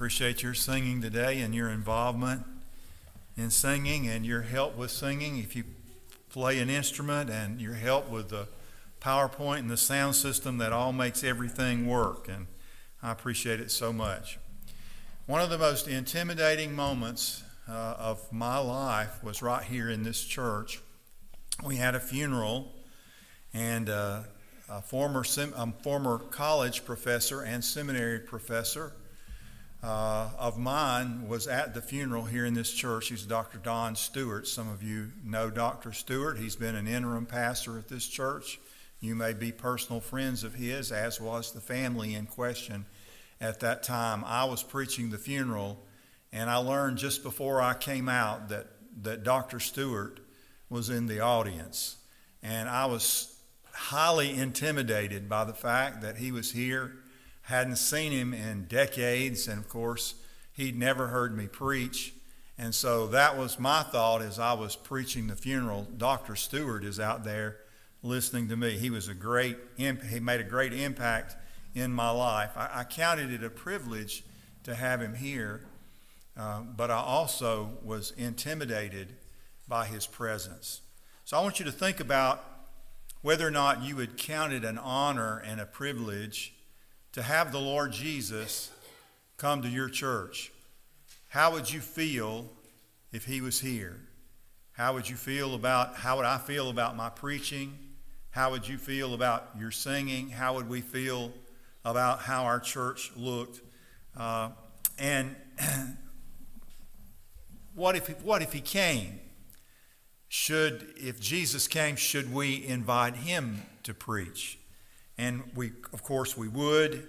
Appreciate your singing today and your involvement in singing and your help with singing. If you play an instrument and your help with the PowerPoint and the sound system, that all makes everything work. And I appreciate it so much. One of the most intimidating moments uh, of my life was right here in this church. We had a funeral, and uh, a former, sem- former college professor and seminary professor uh, of mine was at the funeral here in this church. He's Dr. Don Stewart. Some of you know Dr. Stewart. He's been an interim pastor at this church. You may be personal friends of his, as was the family in question at that time. I was preaching the funeral, and I learned just before I came out that, that Dr. Stewart was in the audience. And I was highly intimidated by the fact that he was here hadn't seen him in decades, and of course, he'd never heard me preach. And so that was my thought as I was preaching the funeral. Dr. Stewart is out there listening to me. He was a great, he made a great impact in my life. I, I counted it a privilege to have him here, uh, but I also was intimidated by his presence. So I want you to think about whether or not you would count it an honor and a privilege to have the Lord Jesus come to your church, how would you feel if he was here? How would you feel about, how would I feel about my preaching? How would you feel about your singing? How would we feel about how our church looked? Uh, and what if, what if he came? Should, if Jesus came, should we invite him to preach? And we, of course, we would,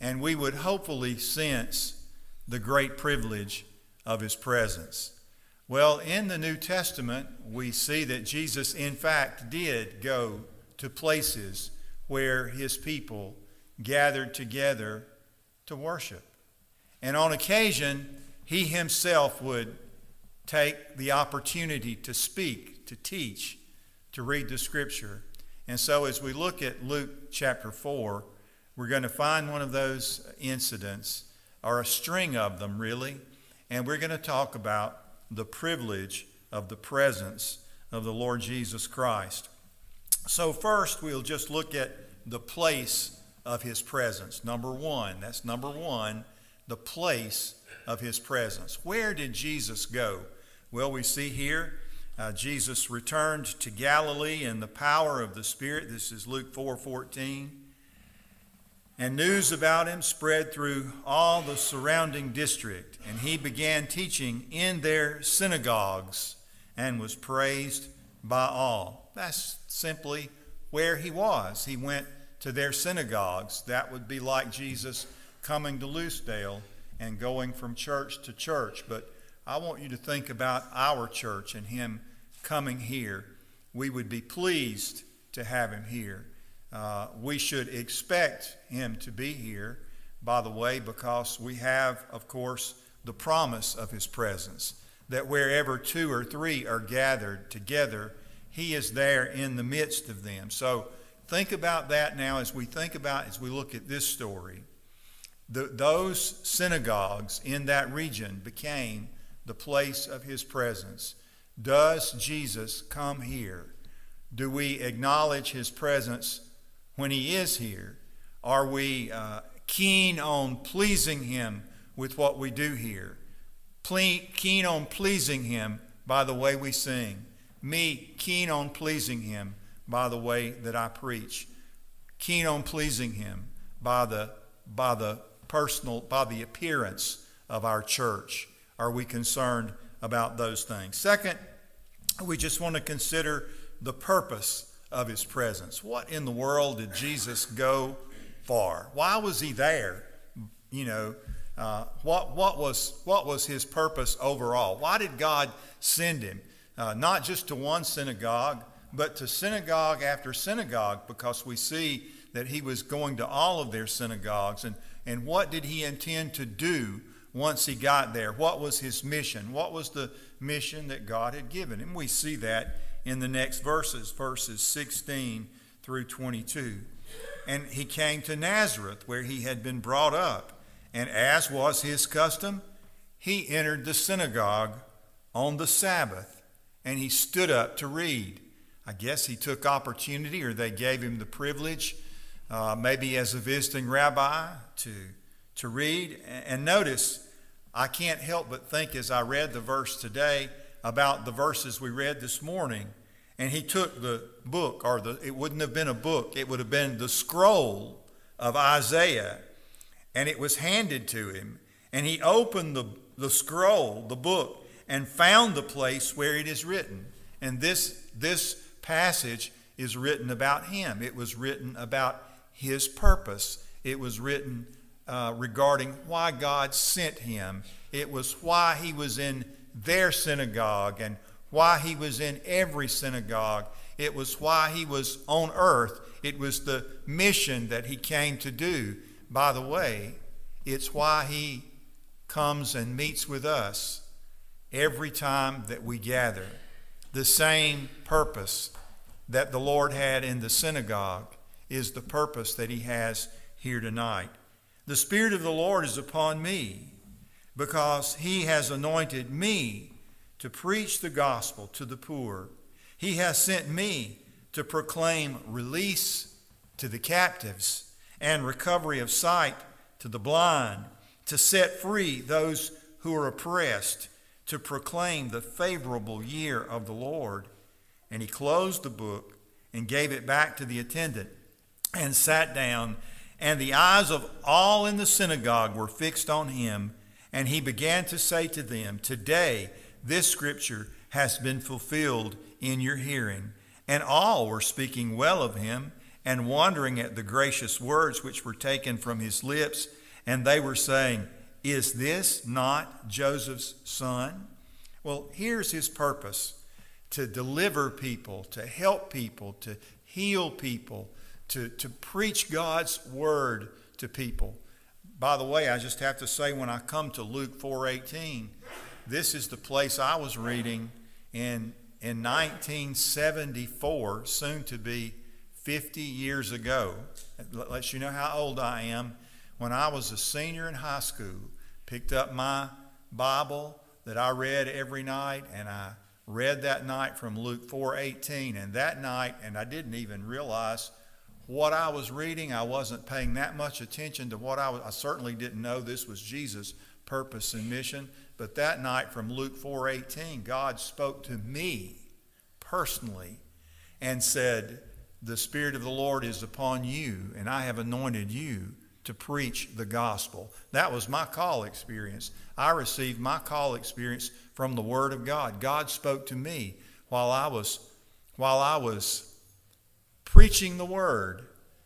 and we would hopefully sense the great privilege of his presence. Well, in the New Testament, we see that Jesus, in fact, did go to places where his people gathered together to worship. And on occasion, he himself would take the opportunity to speak, to teach, to read the scripture. And so, as we look at Luke chapter 4, we're going to find one of those incidents, or a string of them, really, and we're going to talk about the privilege of the presence of the Lord Jesus Christ. So, first, we'll just look at the place of his presence. Number one, that's number one, the place of his presence. Where did Jesus go? Well, we see here uh, Jesus returned to Galilee in the power of the Spirit. This is Luke 4 14. And news about him spread through all the surrounding district, and he began teaching in their synagogues and was praised by all. That's simply where he was. He went to their synagogues. That would be like Jesus coming to Lucedale and going from church to church. But I want you to think about our church and Him coming here. We would be pleased to have Him here. Uh, we should expect Him to be here, by the way, because we have, of course, the promise of His presence that wherever two or three are gathered together, He is there in the midst of them. So think about that now as we think about, as we look at this story. The, those synagogues in that region became the place of his presence. Does Jesus come here? Do we acknowledge his presence when he is here? Are we uh, keen on pleasing him with what we do here? Ple- keen on pleasing him by the way we sing. Me, keen on pleasing him by the way that I preach. Keen on pleasing him by the, by the personal, by the appearance of our church are we concerned about those things? Second, we just want to consider the purpose of his presence. What in the world did Jesus go for? Why was he there? You know, uh, what, what, was, what was his purpose overall? Why did God send him? Uh, not just to one synagogue, but to synagogue after synagogue, because we see that he was going to all of their synagogues. And, and what did he intend to do once he got there. What was his mission? What was the mission that God had given him? We see that in the next verses, verses 16 through 22. And he came to Nazareth, where he had been brought up. And as was his custom, he entered the synagogue on the Sabbath and he stood up to read. I guess he took opportunity or they gave him the privilege, uh, maybe as a visiting rabbi, to, to read. And notice, I can't help but think as I read the verse today about the verses we read this morning. And he took the book, or the, it wouldn't have been a book, it would have been the scroll of Isaiah, and it was handed to him. And he opened the, the scroll, the book, and found the place where it is written. And this, this passage is written about him. It was written about his purpose. It was written uh, regarding why God sent him. It was why he was in their synagogue and why he was in every synagogue. It was why he was on earth. It was the mission that he came to do. By the way, it's why he comes and meets with us every time that we gather. The same purpose that the Lord had in the synagogue is the purpose that he has here tonight. The Spirit of the Lord is upon me because he has anointed me to preach the gospel to the poor. He has sent me to proclaim release to the captives and recovery of sight to the blind, to set free those who are oppressed, to proclaim the favorable year of the Lord. And he closed the book and gave it back to the attendant and sat down. And the eyes of all in the synagogue were fixed on him. And he began to say to them, Today this scripture has been fulfilled in your hearing. And all were speaking well of him and wondering at the gracious words which were taken from his lips. And they were saying, Is this not Joseph's son? Well, here's his purpose to deliver people, to help people, to heal people, to, to preach God's word to people. By the way, I just have to say when I come to Luke 4:18, this is the place I was reading in in 1974, soon to be 50 years ago. It lets you know how old I am. When I was a senior in high school, picked up my Bible that I read every night and I read that night from Luke 4:18 and that night and I didn't even realize what I was reading. I wasn't paying that much attention to what I was I certainly didn't know this was Jesus' purpose and mission, but that night from Luke 4:18 God spoke to me personally and said, "The spirit of the Lord is upon you and I have anointed you to preach the gospel." That was my call experience. I received my call experience from the Word of God. God spoke to me while I was, while I was preaching the Word,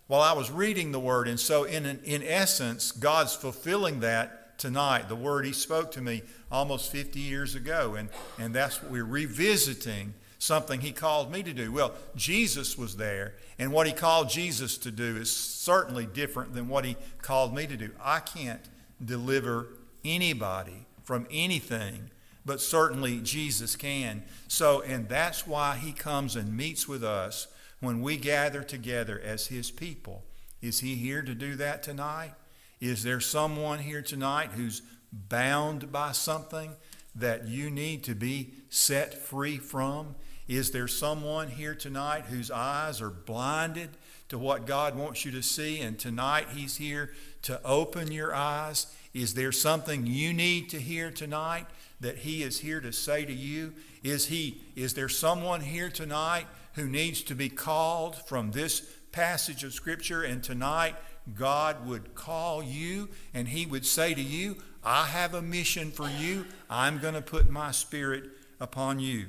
while I was reading the Word. And so, in, in essence, God's fulfilling that tonight. The Word He spoke to me almost 50 years ago. And, and that's what we're revisiting something He called me to do. Well, Jesus was there, and what He called Jesus to do is certainly different than what He called me to do. I can't deliver anybody from anything but certainly Jesus can. So, and that's why he comes and meets with us when we gather together as his people. Is he here to do that tonight? Is there someone here tonight who's bound by something that you need to be set free from? Is there someone here tonight whose eyes are blinded to what God wants you to see, and tonight He's here to open your eyes? Is there something you need to hear tonight that He is here to say to you? Is, he, is there someone here tonight who needs to be called from this passage of Scripture? And tonight, God would call you and He would say to you, I have a mission for you. I'm going to put my Spirit upon you.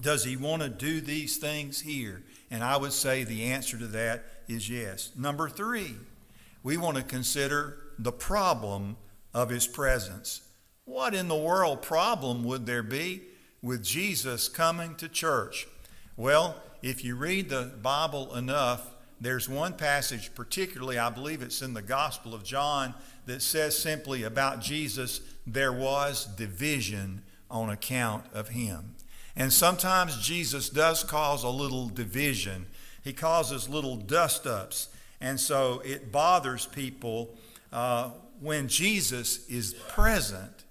Does He want to do these things here? And I would say the answer to that is yes. Number three, we want to consider the problem of His presence. What in the world problem would there be with Jesus coming to church? Well, if you read the Bible enough, there's one passage, particularly, I believe it's in the Gospel of John, that says simply about Jesus, there was division on account of him. And sometimes Jesus does cause a little division, he causes little dust ups. And so it bothers people uh, when Jesus is present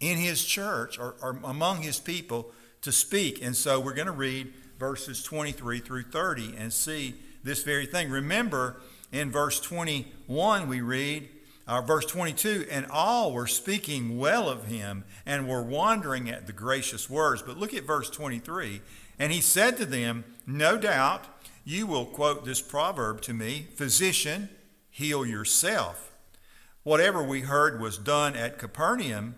in his church or, or among his people to speak. And so we're going to read verses 23 through 30 and see this very thing. Remember, in verse 21, we read, uh, verse 22, and all were speaking well of him and were wondering at the gracious words. But look at verse 23. And he said to them, No doubt you will quote this proverb to me Physician, heal yourself. Whatever we heard was done at Capernaum,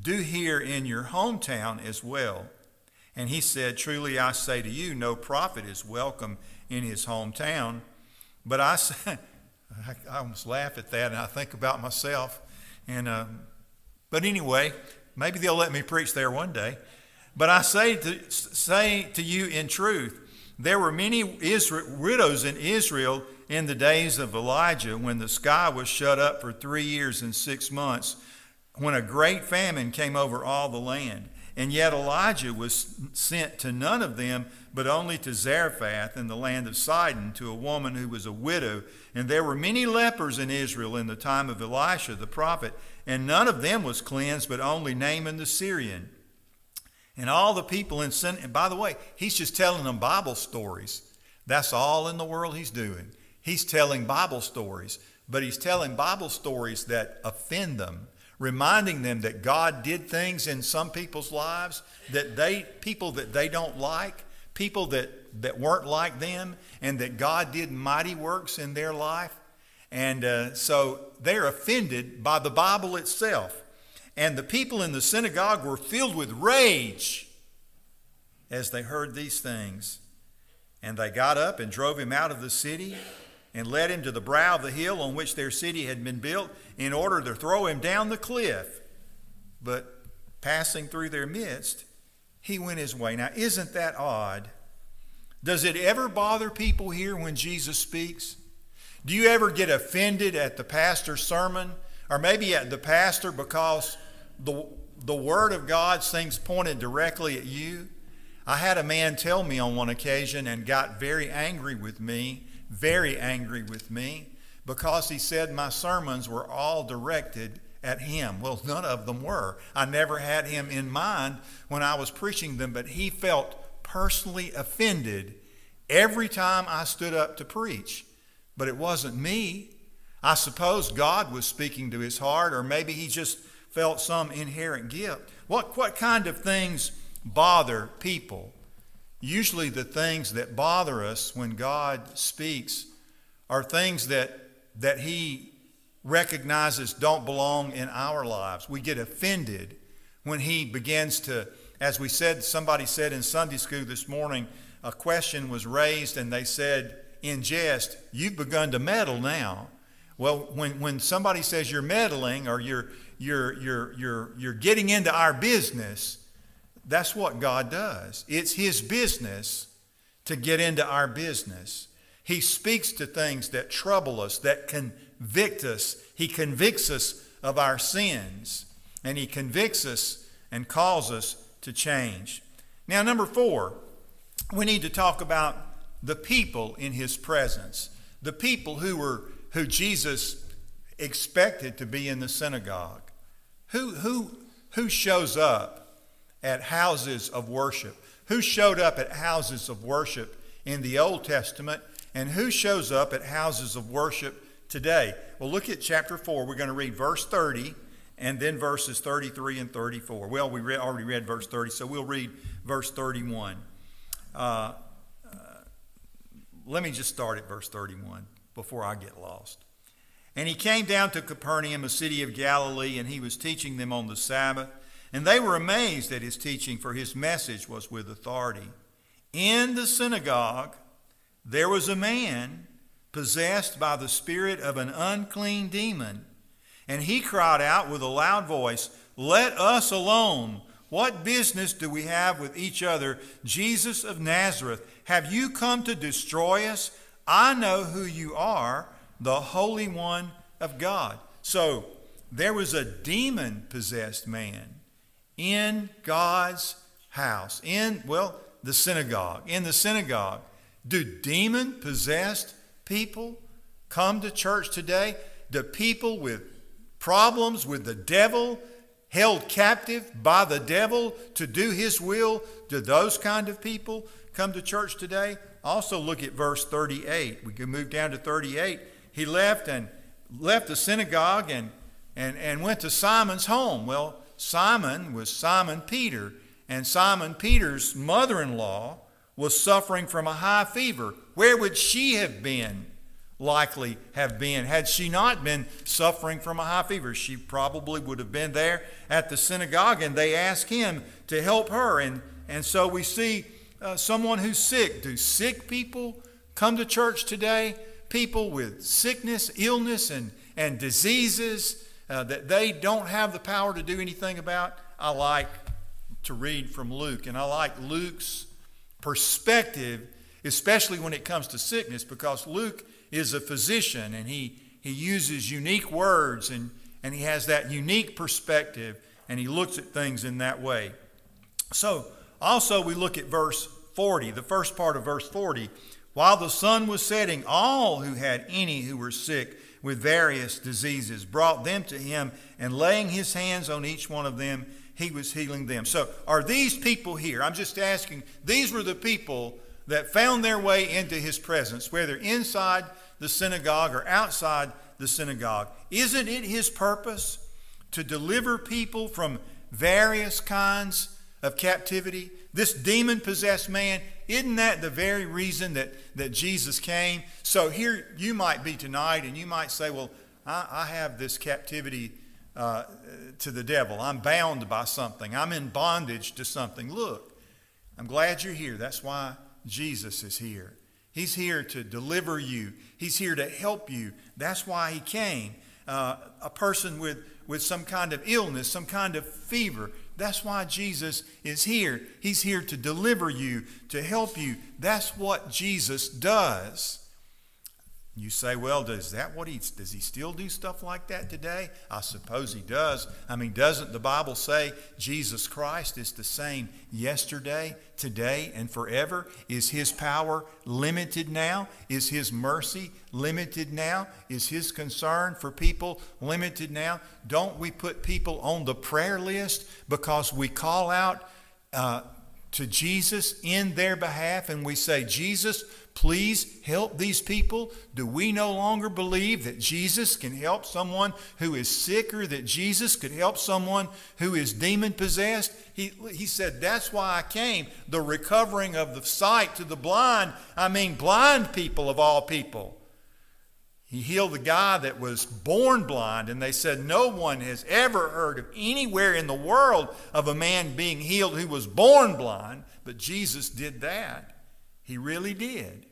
do here in your hometown as well. And he said, Truly I say to you, no prophet is welcome in his hometown. But I I almost laugh at that and I think about myself. And, uh, but anyway, maybe they'll let me preach there one day. But I say to, say to you in truth, there were many Israel, widows in Israel in the days of Elijah when the sky was shut up for three years and six months, when a great famine came over all the land. And yet Elijah was sent to none of them, but only to Zarephath in the land of Sidon, to a woman who was a widow. And there were many lepers in Israel in the time of Elisha the prophet, and none of them was cleansed, but only Naaman the Syrian. And all the people in sin, and by the way, he's just telling them Bible stories. That's all in the world he's doing. He's telling Bible stories, but he's telling Bible stories that offend them, reminding them that God did things in some people's lives that they people that they don't like, people that that weren't like them, and that God did mighty works in their life. And uh, so they're offended by the Bible itself. And the people in the synagogue were filled with rage as they heard these things. And they got up and drove him out of the city and led him to the brow of the hill on which their city had been built in order to throw him down the cliff. But passing through their midst, he went his way. Now, isn't that odd? Does it ever bother people here when Jesus speaks? Do you ever get offended at the pastor's sermon or maybe at the pastor because the, the Word of God seems pointed directly at you. I had a man tell me on one occasion and got very angry with me, very angry with me, because he said my sermons were all directed at him. Well, none of them were. I never had him in mind when I was preaching them, but he felt personally offended every time I stood up to preach. But it wasn't me. I suppose God was speaking to his heart, or maybe he just felt some inherent gift. What, what kind of things bother people? Usually, the things that bother us when God speaks are things that, that He recognizes don't belong in our lives. We get offended when He begins to, as we said, somebody said in Sunday school this morning, a question was raised and they said in jest, You've begun to meddle now. Well, when, when somebody says you're meddling or you're, you're, you're, you're, you're getting into our business, that's what God does. It's His business to get into our business. He speaks to things that trouble us, that convict us. He convicts us of our sins, and He convicts us and calls us to change. Now, number four, we need to talk about the people in His presence, the people who were who Jesus expected to be in the synagogue. Who, who, who shows up at houses of worship? Who showed up at houses of worship in the Old Testament? And who shows up at houses of worship today? Well, look at chapter 4. We're going to read verse 30 and then verses 33 and 34. Well, we read, already read verse 30, so we'll read verse 31. Uh, uh, let me just start at verse 31 before I get lost. And he came down to Capernaum, a city of Galilee, and he was teaching them on the Sabbath. And they were amazed at his teaching, for his message was with authority. In the synagogue, there was a man possessed by the spirit of an unclean demon. And he cried out with a loud voice, Let us alone. What business do we have with each other? Jesus of Nazareth, have you come to destroy us? I know who you are, the Holy One of God. So there was a demon possessed man in God's house, in, well, the synagogue. In the synagogue. Do demon possessed people come to church today? Do people with problems with the devil, held captive by the devil to do his will, do those kind of people come to church today? Also look at verse 38. We can move down to 38. He left and left the synagogue and, and, and went to Simon's home. Well, Simon was Simon Peter, and Simon Peter's mother in law was suffering from a high fever. Where would she have been? Likely have been. Had she not been suffering from a high fever, she probably would have been there at the synagogue, and they asked him to help her. And, and so we see uh, someone who's sick. Do sick people come to church today? People with sickness, illness, and, and diseases uh, that they don't have the power to do anything about? I like to read from Luke, and I like Luke's perspective, especially when it comes to sickness, because Luke is a physician and he, he uses unique words and, and he has that unique perspective and he looks at things in that way. So, also, we look at verse 40, the first part of verse 40. While the sun was setting, all who had any who were sick with various diseases brought them to him, and laying his hands on each one of them, he was healing them. So, are these people here? I'm just asking, these were the people that found their way into his presence, whether inside the synagogue or outside the synagogue. Isn't it his purpose to deliver people from various kinds of captivity? This demon possessed man, isn't that the very reason that, that Jesus came? So here you might be tonight and you might say, Well, I, I have this captivity uh, to the devil. I'm bound by something. I'm in bondage to something. Look, I'm glad you're here. That's why Jesus is here. He's here to deliver you, He's here to help you. That's why He came. Uh, a person with, with some kind of illness, some kind of fever. That's why Jesus is here. He's here to deliver you, to help you. That's what Jesus does. You say, well, does that what he does he still do stuff like that today? I suppose he does. I mean, doesn't the Bible say Jesus Christ is the same yesterday, today, and forever? Is his power limited now? Is his mercy limited now? Is his concern for people limited now? Don't we put people on the prayer list because we call out uh, to Jesus in their behalf and we say, Jesus, please help these people? Do we no longer believe that Jesus can help someone who is sick or that Jesus could help someone who is demon possessed? He, he said, That's why I came. The recovering of the sight to the blind. I mean, blind people of all people. He healed the guy that was born blind, and they said no one has ever heard of anywhere in the world of a man being healed who was born blind, but Jesus did that. He really did.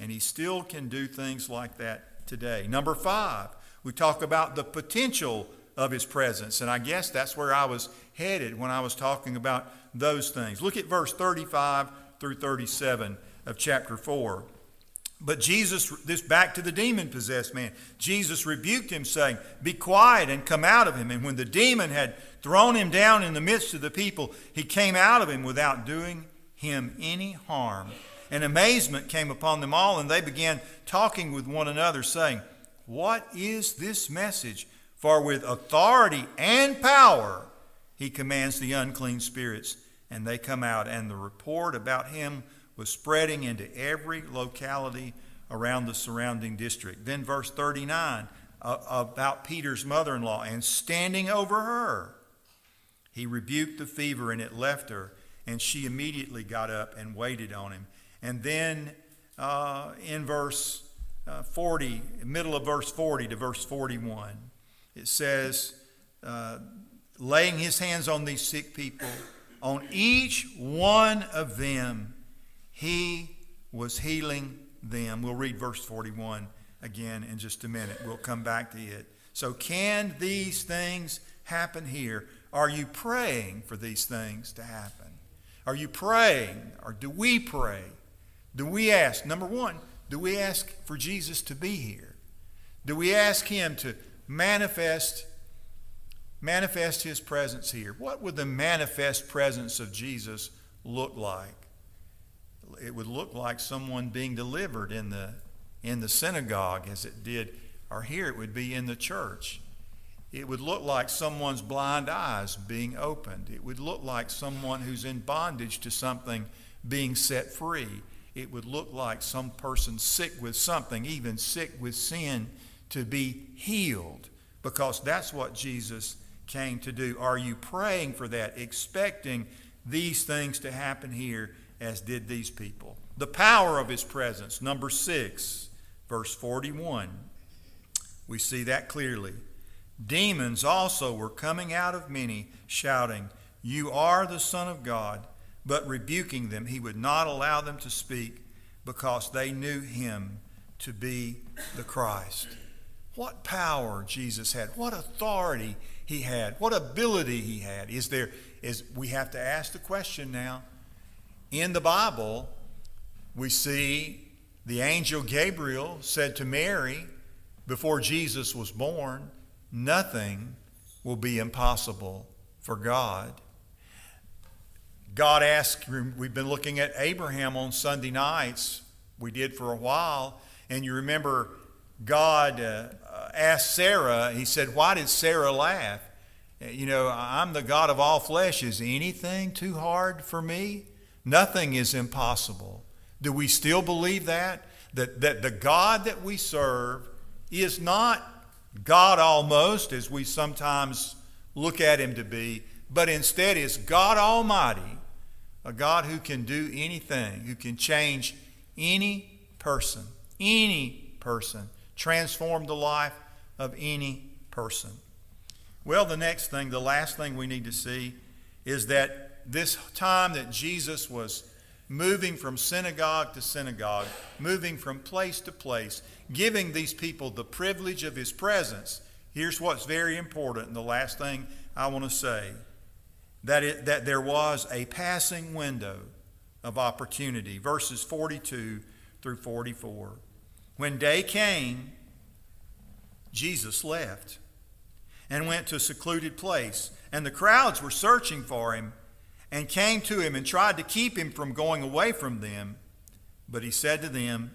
And he still can do things like that today. Number five, we talk about the potential of his presence. And I guess that's where I was headed when I was talking about those things. Look at verse 35 through 37 of chapter 4. But Jesus, this back to the demon possessed man, Jesus rebuked him, saying, Be quiet and come out of him. And when the demon had thrown him down in the midst of the people, he came out of him without doing him any harm and amazement came upon them all, and they began talking with one another, saying, What is this message? For with authority and power he commands the unclean spirits, and they come out. And the report about him was spreading into every locality around the surrounding district. Then, verse 39 uh, about Peter's mother in law, and standing over her, he rebuked the fever, and it left her, and she immediately got up and waited on him. And then uh, in verse uh, 40, middle of verse 40 to verse 41, it says, uh, laying his hands on these sick people, on each one of them, he was healing them. We'll read verse 41 again in just a minute. We'll come back to it. So, can these things happen here? Are you praying for these things to happen? Are you praying, or do we pray do we ask, number one, do we ask for Jesus to be here? Do we ask him to manifest manifest his presence here? What would the manifest presence of Jesus look like? It would look like someone being delivered in the in the synagogue as it did or here it would be in the church. It would look like someone's blind eyes being opened. It would look like someone who's in bondage to something being set free. It would look like some person sick with something, even sick with sin, to be healed, because that's what Jesus came to do. Are you praying for that, expecting these things to happen here as did these people? The power of his presence. Number six, verse 41. We see that clearly. Demons also were coming out of many, shouting, You are the Son of God. But rebuking them, he would not allow them to speak because they knew him to be the Christ. What power Jesus had, what authority he had, what ability he had. Is there is we have to ask the question now. In the Bible, we see the angel Gabriel said to Mary before Jesus was born, nothing will be impossible for God. God asked, we've been looking at Abraham on Sunday nights. We did for a while. And you remember God uh, asked Sarah, He said, Why did Sarah laugh? You know, I'm the God of all flesh. Is anything too hard for me? Nothing is impossible. Do we still believe that? That, that the God that we serve is not God almost, as we sometimes look at him to be, but instead is God Almighty, a God who can do anything, who can change any person, any person, transform the life of any person. Well, the next thing, the last thing we need to see is that this time that Jesus was moving from synagogue to synagogue, moving from place to place, giving these people the privilege of his presence. Here's what's very important, and the last thing I want to say that, it, that there was a passing window of opportunity. Verses 42 through 44. When day came, Jesus left and went to a secluded place, and the crowds were searching for him and came to him and tried to keep him from going away from them. But he said to them,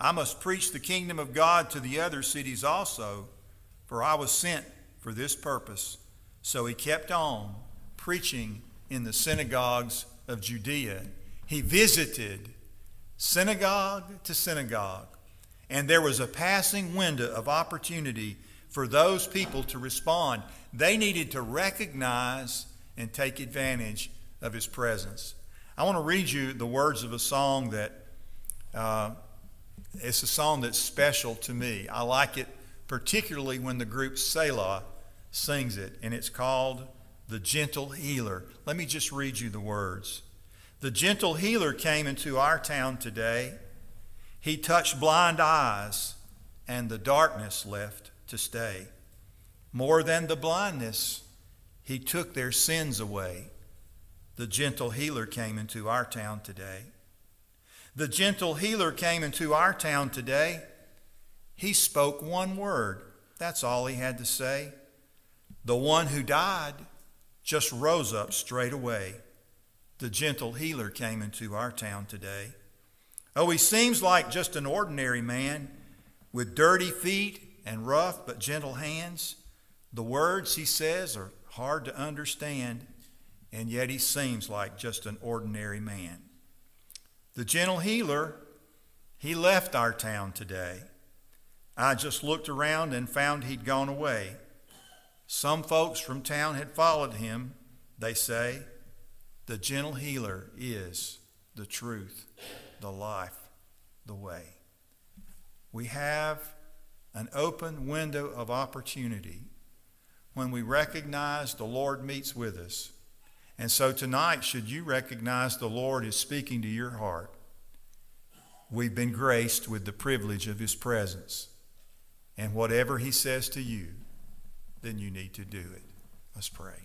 I must preach the kingdom of God to the other cities also, for I was sent for this purpose. So he kept on preaching in the synagogues of Judea. He visited synagogue to synagogue, and there was a passing window of opportunity for those people to respond. They needed to recognize and take advantage of his presence. I want to read you the words of a song that uh, it's a song that's special to me. I like it particularly when the group Selah sings it, and it's called The Gentle Healer. Let me just read you the words. The gentle healer came into our town today. He touched blind eyes, and the darkness left to stay. More than the blindness, he took their sins away the gentle healer came into our town today. The gentle healer came into our town today. He spoke one word. That's all he had to say. The one who died just rose up straight away. The gentle healer came into our town today. Oh, he seems like just an ordinary man with dirty feet and rough but gentle hands. The words he says are hard to understand and yet he seems like just an ordinary man. The gentle healer, he left our town today. I just looked around and found he'd gone away. Some folks from town had followed him. They say, The gentle healer is the truth, the life, the way. We have an open window of opportunity when we recognize the Lord meets with us and so tonight, should you recognize the Lord is speaking to your heart, we've been graced with the privilege of His presence. And whatever He says to you, then you need to do it. Let's pray.